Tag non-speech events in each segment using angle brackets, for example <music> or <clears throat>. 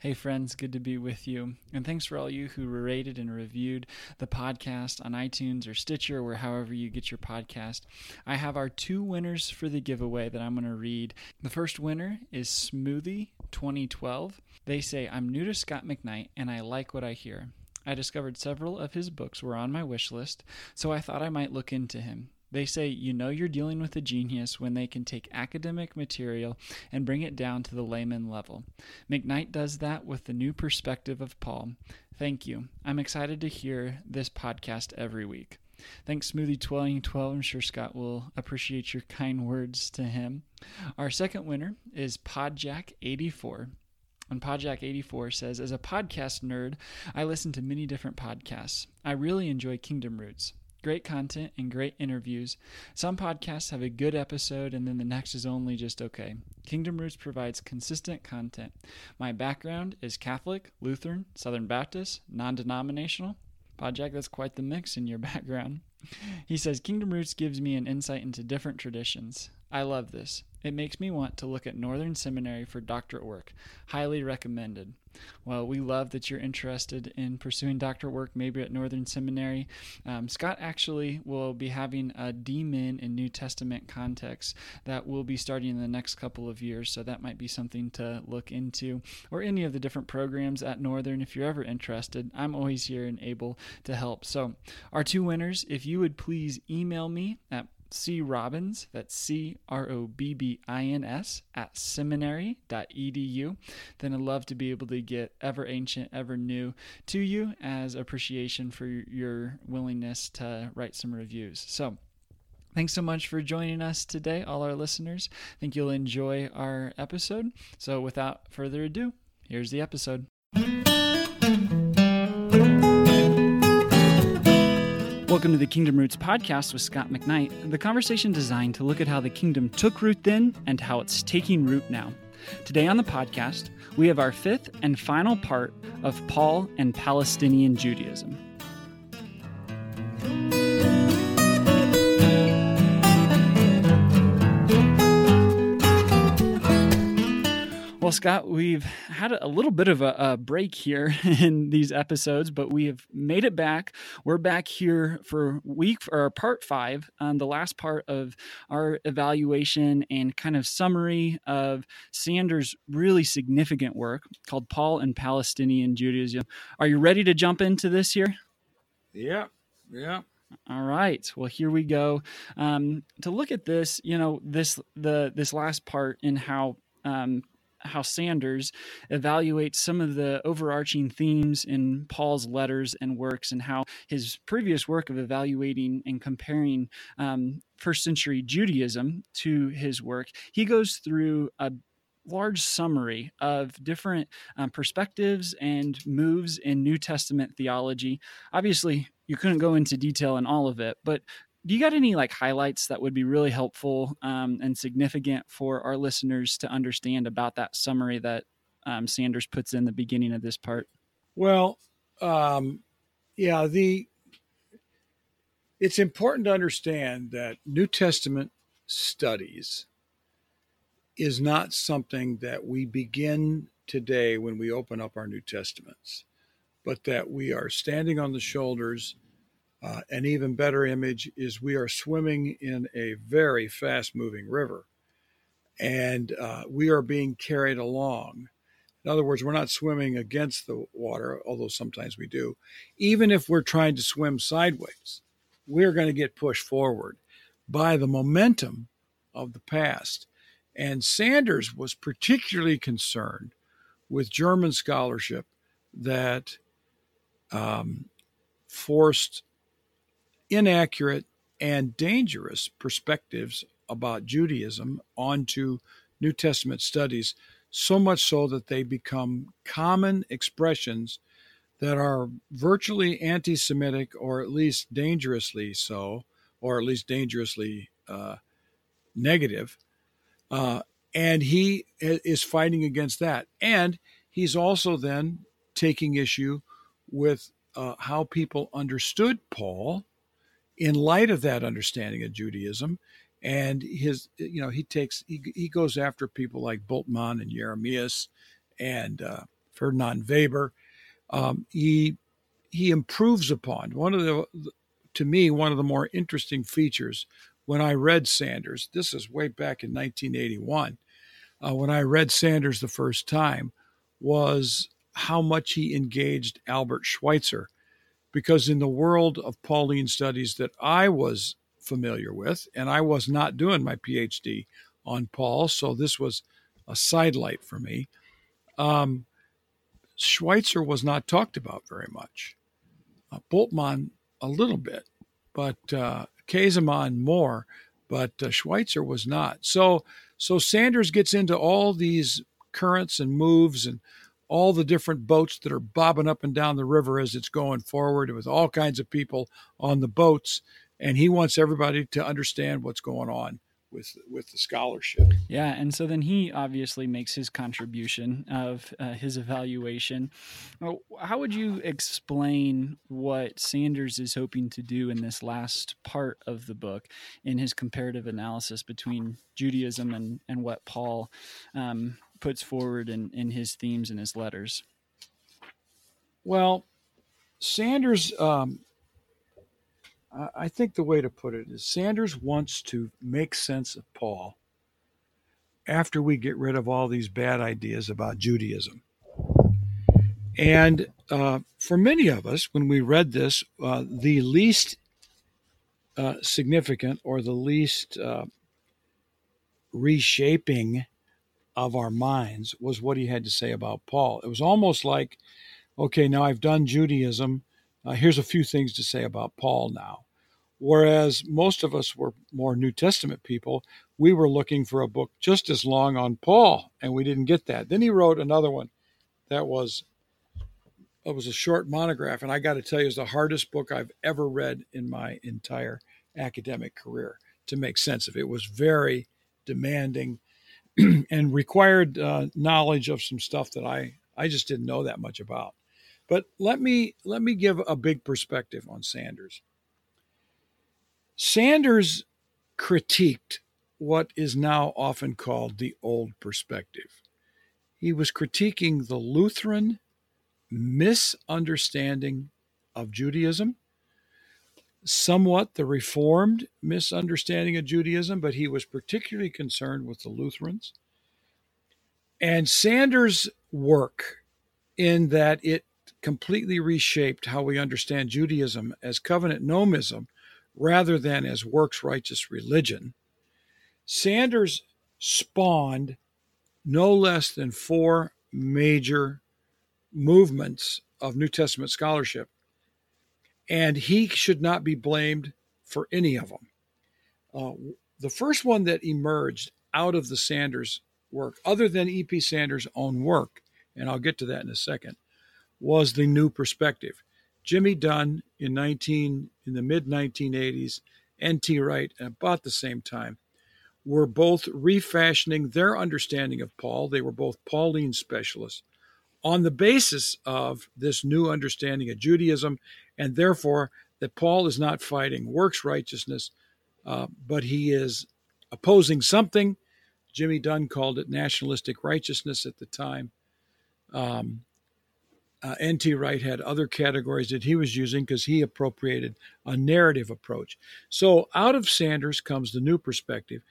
Hey, friends, good to be with you. And thanks for all you who rated and reviewed the podcast on iTunes or Stitcher or however you get your podcast. I have our two winners for the giveaway that I'm going to read. The first winner is Smoothie 2012. They say, I'm new to Scot McKnight and I like what I hear. I discovered several of his books were on my wish list, so I thought I might look into him. They say you know you're dealing with a genius when they can take academic material and bring it down to the layman level. McKnight does that with the new perspective of Paul. Thank you. I'm excited to hear this podcast every week. Thanks, Smoothie 1212. I'm sure Scot will appreciate your kind words to him. Our second winner is Podjack84. And Podjack84 says, As a podcast nerd, I listen to many different podcasts. I really enjoy Kingdom Roots. Great content and great interviews. Some podcasts have a good episode and then the next is only just okay. Kingdom Roots provides consistent content. My background is Catholic, Lutheran, Southern Baptist, non denominational. Podjack, that's quite the mix in your <laughs> background. He says Kingdom Roots gives me an insight into different traditions. I love this. It makes me want to look at Northern Seminary for doctorate work. Highly recommended. Well, we love that you're interested in pursuing doctorate work, maybe at Northern Seminary. Um, Scot actually will be having a DMin in New Testament context that will be starting in the next couple of years, so that might be something to look into, or any of the different programs at Northern if you're ever interested. I'm always here and able to help. So, our two winners, if you would please email me at C Robbins, that's C R O B B I N S, at seminary.edu, then I'd love to be able to get ever ancient, ever new to you as appreciation for your willingness to write some reviews. So, Thanks so much for joining us today, all our listeners. I think you'll enjoy our episode. So, without further ado, here's the episode. Welcome to the Kingdom Roots podcast with Scot McKnight, the conversation designed to look at how the kingdom took root then and how it's taking root now. Today on the podcast, we have our fifth and final part of Paul and Palestinian Judaism. Well, Scot, we've had a little bit of a, a, break here <laughs> in these episodes, but we have made it back. We're back here for week or part five, um, the last part of our evaluation and kind of summary of Sanders' really significant work called Paul and Palestinian Judaism. Are you ready to jump into this here? Yeah, yeah. All right. Well, here we go. Um, to look at this, you know, this the this last part in how um, how Sanders evaluates some of the overarching themes in Paul's letters and works, and how his previous work of evaluating and comparing um, first century Judaism to his work, he goes through a large summary of different um, perspectives and moves in New Testament theology. Obviously, you couldn't go into detail in all of it, but do you got any like highlights that would be really helpful um, and significant for our listeners to understand about that summary that um, Sanders puts in the beginning of this part? Well, um, yeah, the it's important to understand that New Testament studies is not something that we begin today when we open up our New Testaments, but that we are standing on the shoulders uh, an even better image is we are swimming in a very fast moving river and uh, we are being carried along. In other words, we're not swimming against the water, although sometimes we do. Even if we're trying to swim sideways, we're going to get pushed forward by the momentum of the past. And Sanders was particularly concerned with German scholarship that um, forced inaccurate and dangerous perspectives about Judaism onto New Testament studies, so much so that they become common expressions that are virtually anti Semitic or at least dangerously so, or at least dangerously uh, negative. Uh, and he is fighting against that. And he's also then taking issue with uh, how people understood Paul in light of that understanding of Judaism, and his, you know, he takes he, he goes after people like Bultmann and Jeremias and uh, Ferdinand Weber. Um, he he improves upon one of the to me one of the more interesting features when I read Sanders. This is way back in 1981 uh, when I read Sanders the first time was how much he engaged Albert Schweitzer. Because in the world of Pauline studies that I was familiar with, and I was not doing my PhD on Paul, so this was a sidelight for me. Um, Schweitzer was not talked about very much. Uh, Bultmann a little bit, but uh, Käsemann more, but uh, Schweitzer was not. So so Sanders gets into all these currents and moves and all the different boats that are bobbing up and down the river as it's going forward with all kinds of people on the boats. And he wants everybody to understand what's going on with with the scholarship. Yeah, and so then he obviously makes his contribution of uh, his evaluation. How would you explain what Sanders is hoping to do in this last part of the book in his comparative analysis between Judaism and and what Paul um, puts forward in in his themes and his letters? Well, Sanders um, I think the way to put it is Sanders wants to make sense of Paul after we get rid of all these bad ideas about Judaism. And uh, for many of us, when we read this, uh, the least uh, significant or the least uh, reshaping of our minds was what he had to say about Paul. It was almost like, okay, now I've done Judaism uh, here's a few things to say about Paul now. Whereas most of us were more New Testament people, we were looking for a book just as long on Paul, and we didn't get that. Then he wrote another one that was it was a short monograph, and I got to tell you, it's the hardest book I've ever read in my entire academic career to make sense of. It was very demanding <clears throat> and required uh, knowledge of some stuff that I I just didn't know that much about. But let me let me give a big perspective on Sanders. Sanders critiqued what is now often called the old perspective. He was critiquing the Lutheran misunderstanding of Judaism, somewhat the Reformed misunderstanding of Judaism, but he was particularly concerned with the Lutherans. And Sanders' work, in that it completely reshaped how we understand Judaism as covenant nomism rather than as works righteous religion, Sanders spawned no less than four major movements of New Testament scholarship. And he should not be blamed for any of them. Uh, the first one that emerged out of the Sanders work, other than E.P. Sanders' own work, and I'll get to that in a second, was the new perspective. Jimmy Dunn in 19 in the mid 1980s, N.T. Wright about the same time, were both refashioning their understanding of Paul. They were both Pauline specialists on the basis of this new understanding of Judaism, and therefore that Paul is not fighting works righteousness, uh, but he is opposing something. Jimmy Dunn called it nationalistic righteousness at the time. Um, uh, N.T. Wright had other categories that he was using because he appropriated a narrative approach. So out of Sanders comes the new perspective.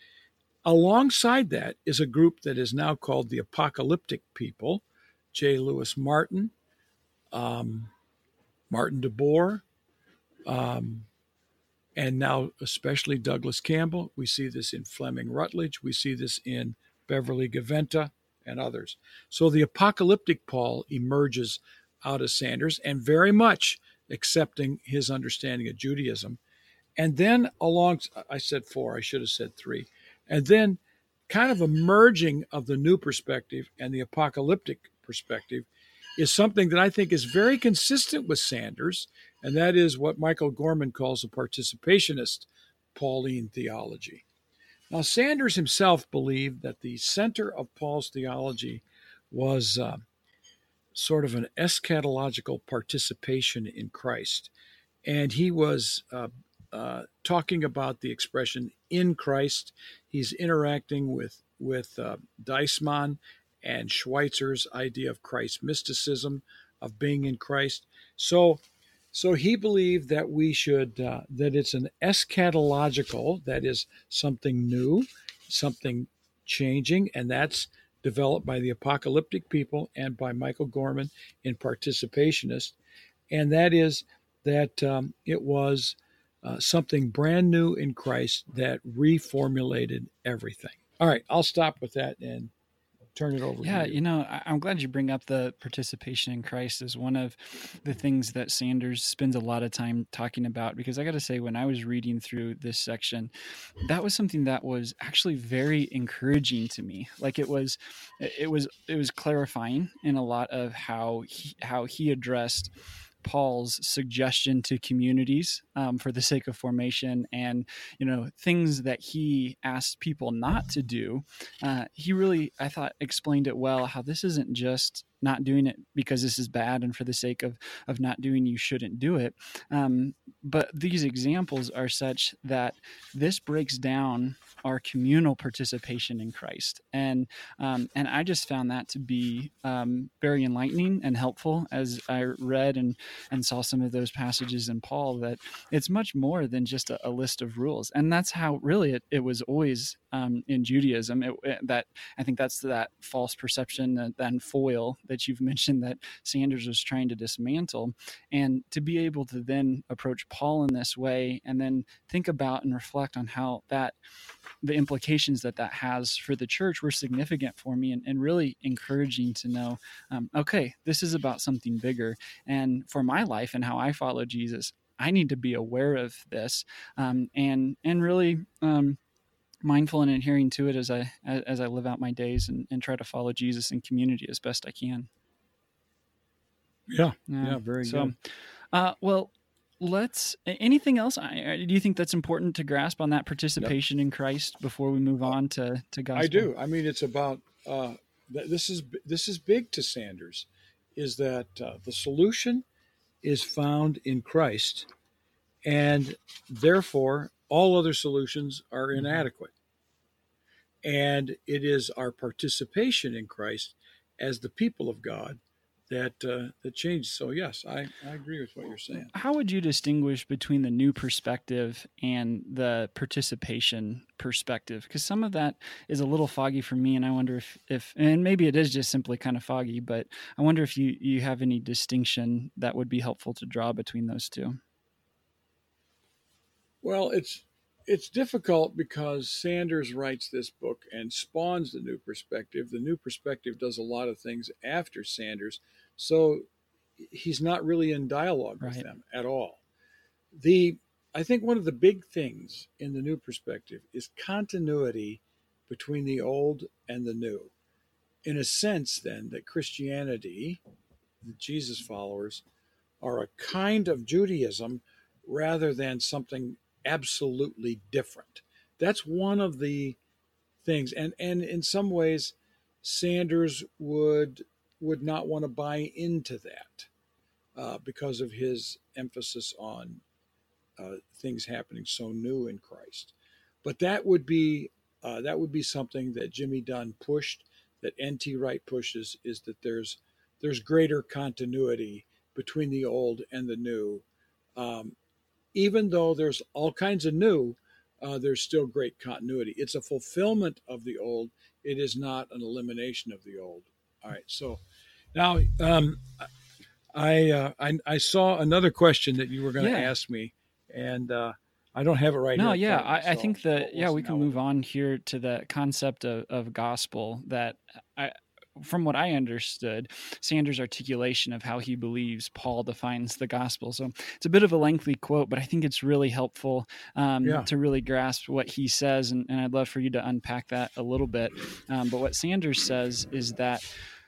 Alongside that is a group that is now called the apocalyptic people J. Louis Martyn, um, Martin DeBoer, um, and now especially Douglas Campbell. We see this in Fleming Rutledge. We see this in Beverly Gaventa and others. So the apocalyptic Paul emerges out of Sanders and very much accepting his understanding of Judaism. And then along, I said four, I should have said three. And then kind of a merging of the new perspective and the apocalyptic perspective is something that I think is very consistent with Sanders, and that is what Michael Gorman calls a participationist Pauline theology. Now, Sanders himself believed that the center of Paul's theology was uh, sort of an eschatological participation in Christ. And he was uh, uh, talking about the expression in Christ. He's interacting with, with uh, Deissmann and Schweitzer's idea of Christ mysticism, of being in Christ. So, so he believed that we should uh, that it's an eschatological, that is something new, something changing, and that's developed by the apocalyptic people and by Michael Gorman in Participationist, and that is that um, it was uh, something brand new in Christ that reformulated everything. All right, I'll stop with that and turn it over. Yeah, you. you know, I'm glad you bring up the participation in Christ as one of the things that Sanders spends a lot of time talking about. Because I got to say, when I was reading through this section, that was something that was actually very encouraging to me. Like it was, it was, it was clarifying in a lot of how he, how he addressed Paul's suggestion to communities um, for the sake of formation and you know things that he asked people not to do. Uh, he really, I thought, explained it well. How this isn't just not doing it because this is bad and for the sake of of not doing you shouldn't do it um, but these examples are such that this breaks down our communal participation in christ. And um, and i just found that to be um, very enlightening and helpful as i read and and saw some of those passages in paul that it's much more than just a, a list of rules. And that's how really it, it was always um, in judaism it, it, that i think that's that false perception that, foil that you've <laughs> mentioned that Sanders was trying to dismantle. And to be able to then approach Paul in this way and then think about and reflect on how that the implications that that has for the church were significant for me and, and really encouraging to know um, okay, this is about something bigger. And for my life and how I follow Jesus, I need to be aware of this um, and and really um, mindful and adhering to it as I as I live out my days and, and try to follow Jesus in community as best I can. Yeah, yeah, yeah very so, good. Uh, well, let's. Anything else? I, do you think that's important to grasp on that participation yep. in Christ before we move uh, on to to gospel? I do. I mean, it's about uh, this is this is big to Sanders, is that uh, the solution is found in Christ, and therefore all other solutions are mm-hmm. inadequate. And it is our participation in Christ as the people of God that uh, that changed. So yes, I, I agree with what you're saying. How would you distinguish between the new perspective and the participation perspective? Because some of that is a little foggy for me, and I wonder if, if and maybe it is just simply kind of foggy, but I wonder if you you have any distinction that would be helpful to draw between those two. Well, it's it's difficult because Sanders writes this book and spawns the new perspective. The new perspective does a lot of things after Sanders, so he's not really in dialogue right. with them at all. The I think one of the big things in the new perspective is continuity between the old and the new. In a sense, then, that Christianity, the Jesus followers, are a kind of Judaism rather than something absolutely different. That's one of the things, and and in some ways, Sanders would would not want to buy into that uh, because of his emphasis on uh, things happening so new in Christ. But that would be uh, that would be something that Jimmy Dunn pushed, that N.T. Wright pushes, is that there's there's greater continuity between the old and the new, um, even though there's all kinds of new, uh, there's still great continuity. It's a fulfillment of the old. It is not an elimination of the old. All right. So now um, I, uh, I, I saw another question that you were going to yeah. ask me, and uh, I don't have it right no, here. No, yeah, I, I, think that yeah we can move on here to the concept of, of gospel that I from what I understood, Sanders' articulation of how he believes Paul defines the gospel. So it's a bit of a lengthy quote, but I think it's really helpful um, yeah. to really grasp what he says. And, and, I'd love for you to unpack that a little bit. Um, but what Sanders says is that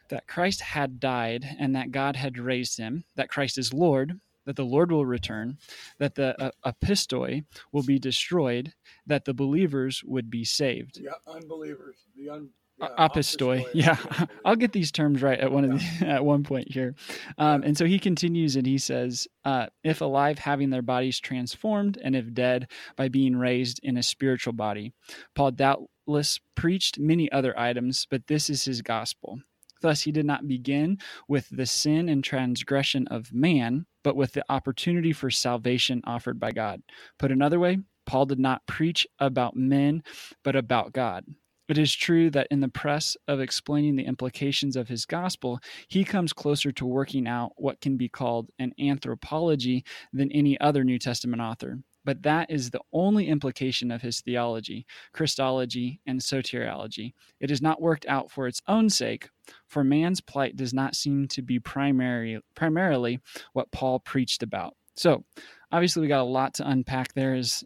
that Christ had died and that God had raised him, that Christ is Lord, that the Lord will return, that the uh, epistoi will be destroyed, that the believers would be saved. Yeah, unbelievers. The un- apostoi. Yeah, <laughs> I'll get these terms right at one of the, <laughs> at one point here. Um, and so he continues and he says, uh, "If alive, having their bodies transformed, and if dead, by being raised in a spiritual body." Paul doubtless preached many other items, but this is his gospel. Thus, he did not begin with the sin and transgression of man, but with the opportunity for salvation offered by God. Put another way, Paul did not preach about men, but about God. It is true that in the press of explaining the implications of his gospel, he comes closer to working out what can be called an anthropology than any other New Testament author. But that is the only implication of his theology, Christology, and soteriology. It is not worked out for its own sake, for man's plight does not seem to be primary, primarily what Paul preached about. So, obviously we got a lot to unpack there is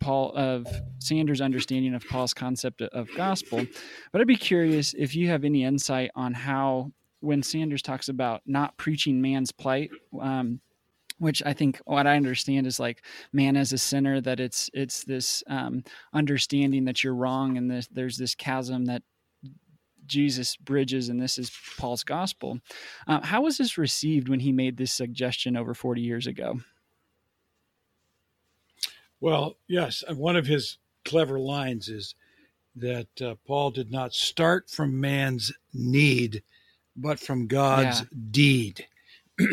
paul of sanders understanding of paul's concept of gospel but i'd be curious if you have any insight on how when sanders talks about not preaching man's plight um, which I think what I understand is like man as a sinner that it's it's this um, understanding that you're wrong and this, there's this chasm that Jesus bridges and this is Paul's gospel. Uh, how was this received when he made this suggestion over 40 years ago? Well, yes, one of his clever lines is that uh, Paul did not start from man's need, but from God's yeah. deed. <clears throat>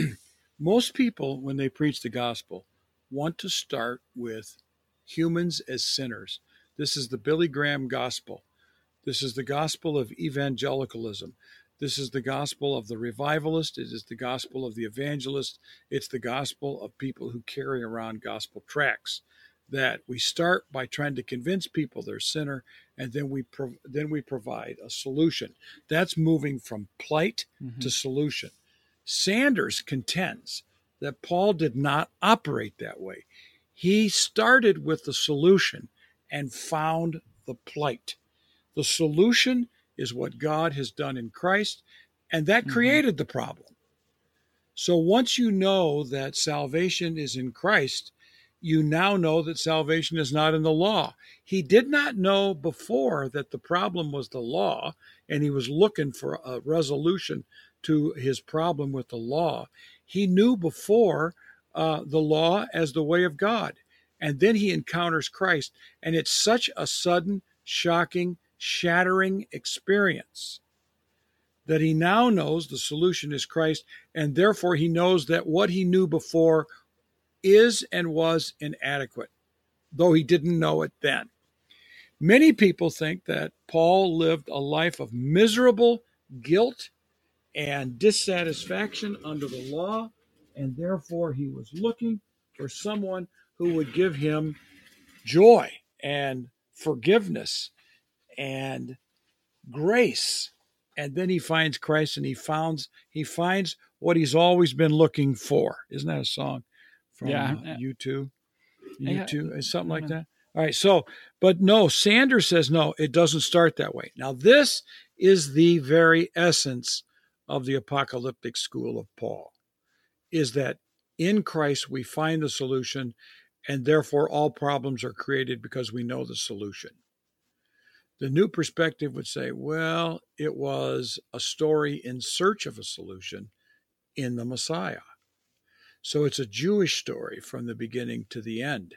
Most people, when they preach the gospel, want to start with humans as sinners. This is the Billy Graham gospel. This is the gospel of evangelicalism. This is the gospel of the revivalist. It is the gospel of the evangelist. It's the gospel of people who carry around gospel tracts that we start by trying to convince people they're sinner and then we then we provide a solution. That's moving from plight mm-hmm. to solution. Sanders contends that paul did not operate that way. He started with the solution and found the plight. The solution is what god has done in christ and that mm-hmm. created the problem. So once you know that salvation is in christ you now know that salvation is not in the law. He did not know before that the problem was the law, and he was looking for a resolution to his problem with the law. He knew before uh, the law as the way of God. And then he encounters Christ, and it's such a sudden, shocking, shattering experience that he now knows the solution is Christ, and therefore he knows that what he knew before is and was inadequate, though he didn't know it then. Many people think that Paul lived a life of miserable guilt and dissatisfaction under the law, and therefore he was looking for someone who would give him joy and forgiveness and grace. And then he finds Christ and he finds he finds what he's always been looking for. Isn't that a song? From yeah. uh, U2, U2, yeah. something like that. All right. So, but no, Sanders says no, it doesn't start that way. Now, this is the very essence of the apocalyptic school of Paul is that in Christ we find the solution, and therefore all problems are created because we know the solution. The new perspective would say, well, it was a story in search of a solution in the Messiah. So it's a Jewish story from the beginning to the end.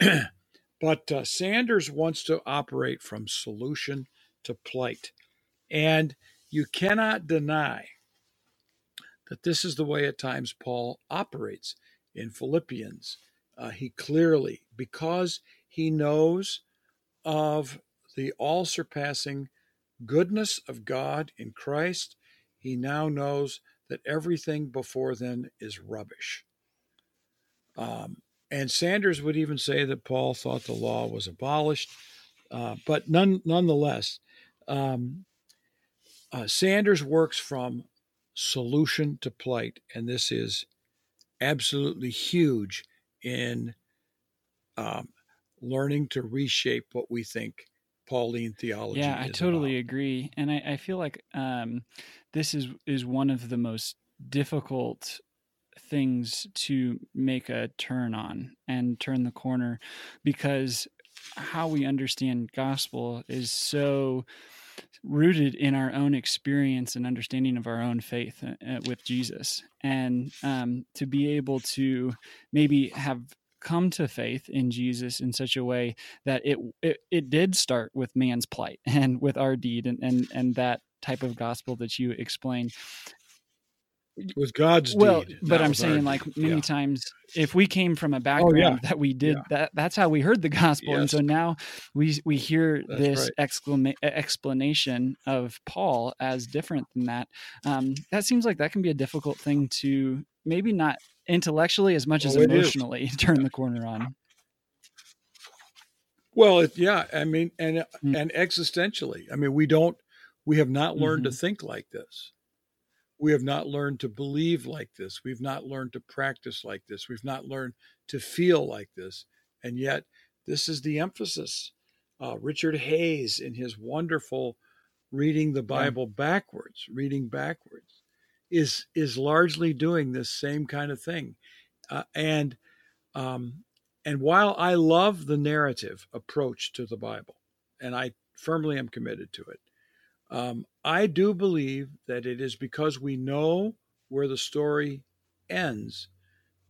<clears throat> but uh, Sanders wants to operate from solution to plight. And you cannot deny that this is the way at times Paul operates in Philippians. Uh, he clearly, because he knows of the all surpassing goodness of God in Christ, he now knows that everything before then is rubbish. Um, and Sanders would even say that Paul thought the law was abolished. Uh, but none, nonetheless, um, uh, Sanders works from solution to plight, and this is absolutely huge in um, learning to reshape what we think Pauline theology. Yeah, I totally about. agree, and I, I feel like um, this is is one of the most difficult things to make a turn on and turn the corner because how we understand gospel is so rooted in our own experience and understanding of our own faith uh, uh, with Jesus. And um, to be able to maybe have come to faith in Jesus in such a way that it it, it did start with man's plight <laughs> and with our deed and and and that type of gospel that you explained with God's well, deed. but I'm saying like many yeah. times if we came from a background oh, yeah. that we did yeah. that that's how we heard the gospel yes. and so now we we hear that's this right. exclama- explanation of Paul as different than that um, that seems like that can be a difficult thing to maybe not intellectually as much well, as emotionally <laughs> turn the corner on well it, yeah I mean and mm. and existentially I mean we don't we have not learned mm-hmm. to think like this we have not learned to believe like this. We've not learned to practice like this. We've not learned to feel like this. And yet, this is the emphasis. Uh, Richard Hays, in his wonderful reading the Bible backwards, reading backwards, is is largely doing this same kind of thing. Uh, and um, and while I love the narrative approach to the Bible, and I firmly am committed to it, um, I do believe that it is because we know where the story ends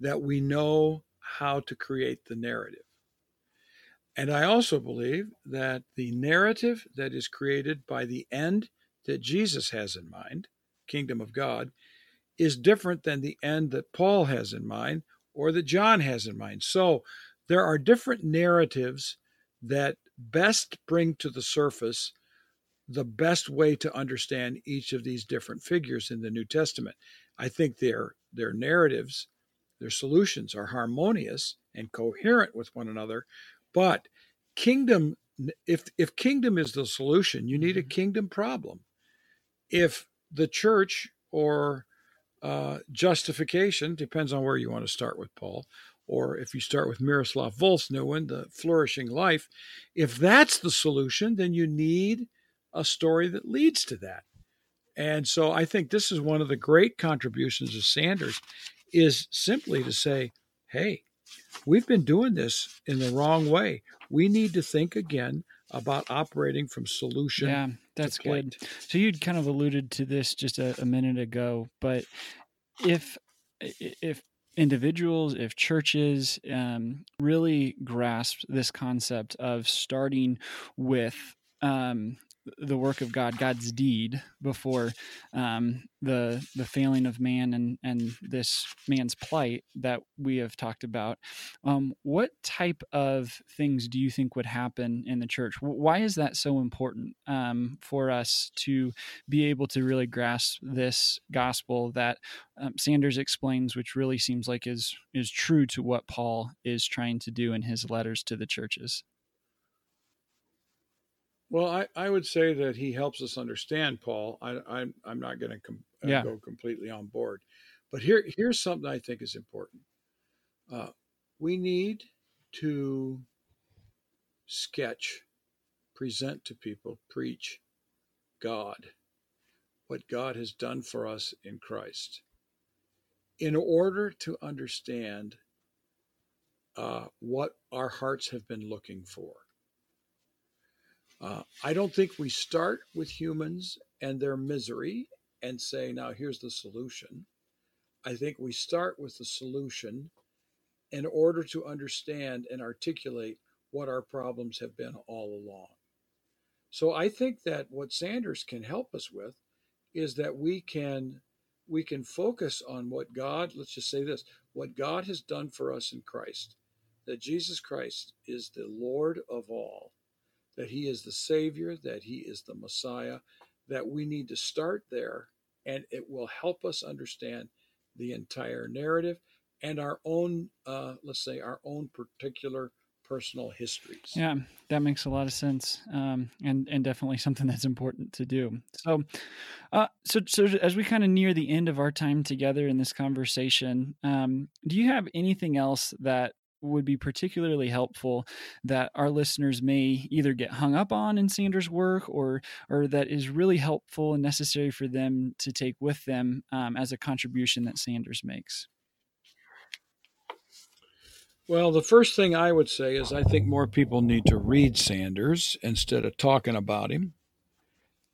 that we know how to create the narrative. And I also believe that the narrative that is created by the end that Jesus has in mind, kingdom of God, is different than the end that Paul has in mind or that John has in mind. So there are different narratives that best bring to the surface the best way to understand each of these different figures in the New Testament. I think their their narratives, their solutions are harmonious and coherent with one another, but kingdom if if kingdom is the solution, you need a kingdom problem. If the church or uh, justification depends on where you want to start with Paul, or if you start with Miroslav Volf's new one, the flourishing life. If that's the solution, then you need a story that leads to that. And so I think this is one of the great contributions of Sanders is simply to say, hey, we've been doing this in the wrong way. We need to think again about operating from solution. Yeah, that's good. So you'd kind of alluded to this just a, a minute ago, but if if individuals, if churches um, really grasp this concept of starting with um, the work of God, God's deed before um, the the failing of man and and this man's plight that we have talked about. Um, what type of things do you think would happen in the church? Why is that so important um, for us to be able to really grasp this gospel that um, Sanders explains, which really seems like is is true to what Paul is trying to do in his letters to the churches? Well, I, I would say that he helps us understand Paul. I, I'm I'm not going to com- uh, yeah. go completely on board, but here here's something I think is important. Uh, we need to sketch, present to people, preach God, what God has done for us in Christ, in order to understand uh, what our hearts have been looking for. Uh, I don't think we start with humans and their misery and say, now here's the solution. I think we start with the solution in order to understand and articulate what our problems have been all along. So I think that what Sanders can help us with is that we can we can focus on what God, let's just say this, what God has done for us in Christ. That Jesus Christ is the Lord of all that he is the Savior, that he is the Messiah, that we need to start there, and it will help us understand the entire narrative and our own, uh, let's say, our own particular personal histories. Yeah, that makes a lot of sense, um, and and definitely something that's important to do. So, uh, so so as we kind of near the end of our time together in this conversation, um, do you have anything else that would be particularly helpful that our listeners may either get hung up on in Sanders' work or or that is really helpful and necessary for them to take with them um, as a contribution that Sanders makes? Well, the first thing I would say is I think more people need to read Sanders instead of talking about him.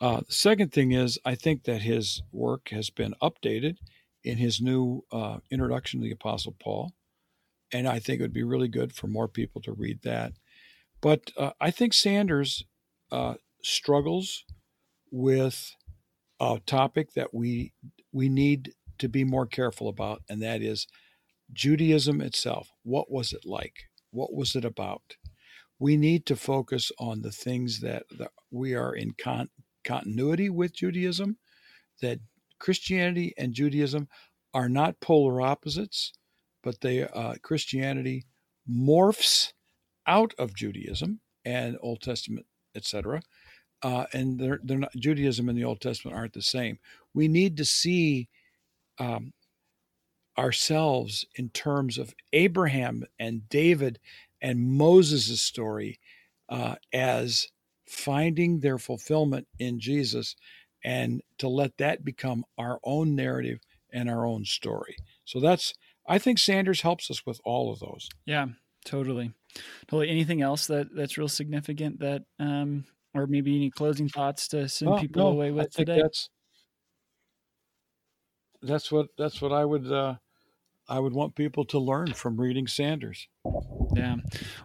Uh, the second thing is I think that his work has been updated in his new uh, introduction to the Apostle Paul and I think it would be really good for more people to read that. But uh, I think Sanders uh, struggles with a topic that we we need to be more careful about, and that is Judaism itself. What was it like? What was it about? We need to focus on the things that, that we are in con- continuity with Judaism, that Christianity and Judaism are not polar opposites, but they uh, Christianity morphs out of Judaism and Old Testament, etc. Uh, and they're, they're not Judaism and the Old Testament aren't the same. We need to see um, ourselves in terms of Abraham and David and Moses' story uh, as finding their fulfillment in Jesus and to let that become our own narrative and our own story. So that's I think Sanders helps us with all of those. Yeah, totally. Totally. Anything else that that's real significant that um or maybe any closing thoughts to send people no, away with I think today? That's that's what that's what I would uh, I would want people to learn from reading Sanders. Yeah.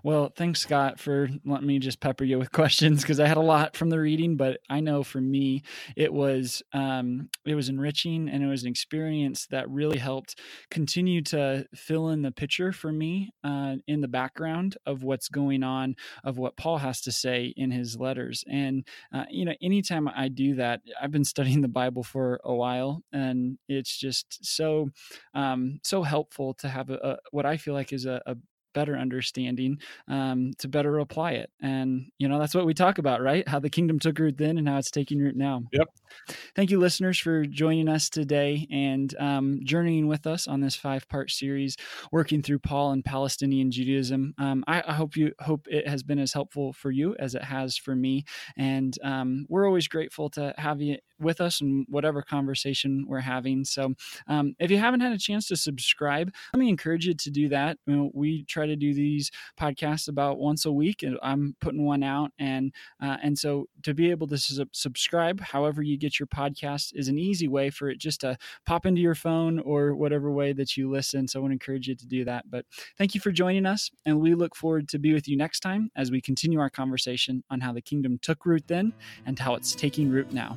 Well, thanks, Scot, for letting me just pepper you with <laughs> questions because I had a lot from the reading, but I know for me it was um, it was enriching and it was an experience that really helped continue to fill in the picture for me uh, in the background of what's going on, of what Paul has to say in his letters. And uh, you know, anytime I do that, I've been <laughs> studying the Bible for a while, and it's just so um, so helpful to have a, a, what I feel like is a, a better understanding um, to better apply it. And, you know, that's what we talk about, right? How the kingdom took root then and how it's taking root now. Yep. Thank you, listeners, for joining us today and um, journeying with us on this five part series, working through Paul and Palestinian Judaism. Um, I, I, hope you hope it has been as helpful for you as it has for me. And um, we're always grateful to have you with us in whatever conversation we're having. So um, if you haven't had a chance to subscribe, let me encourage you to do that. You know, we try to do these podcasts about once a week, and I'm putting one out. And uh, and so to be able to su- subscribe, however you get your podcast, is an easy way for it just to pop into your phone or whatever way that you listen. So I to encourage you to do that. But thank you for joining us, and we look forward to be with you next time as we continue our conversation on how the kingdom took root then and how it's taking root now.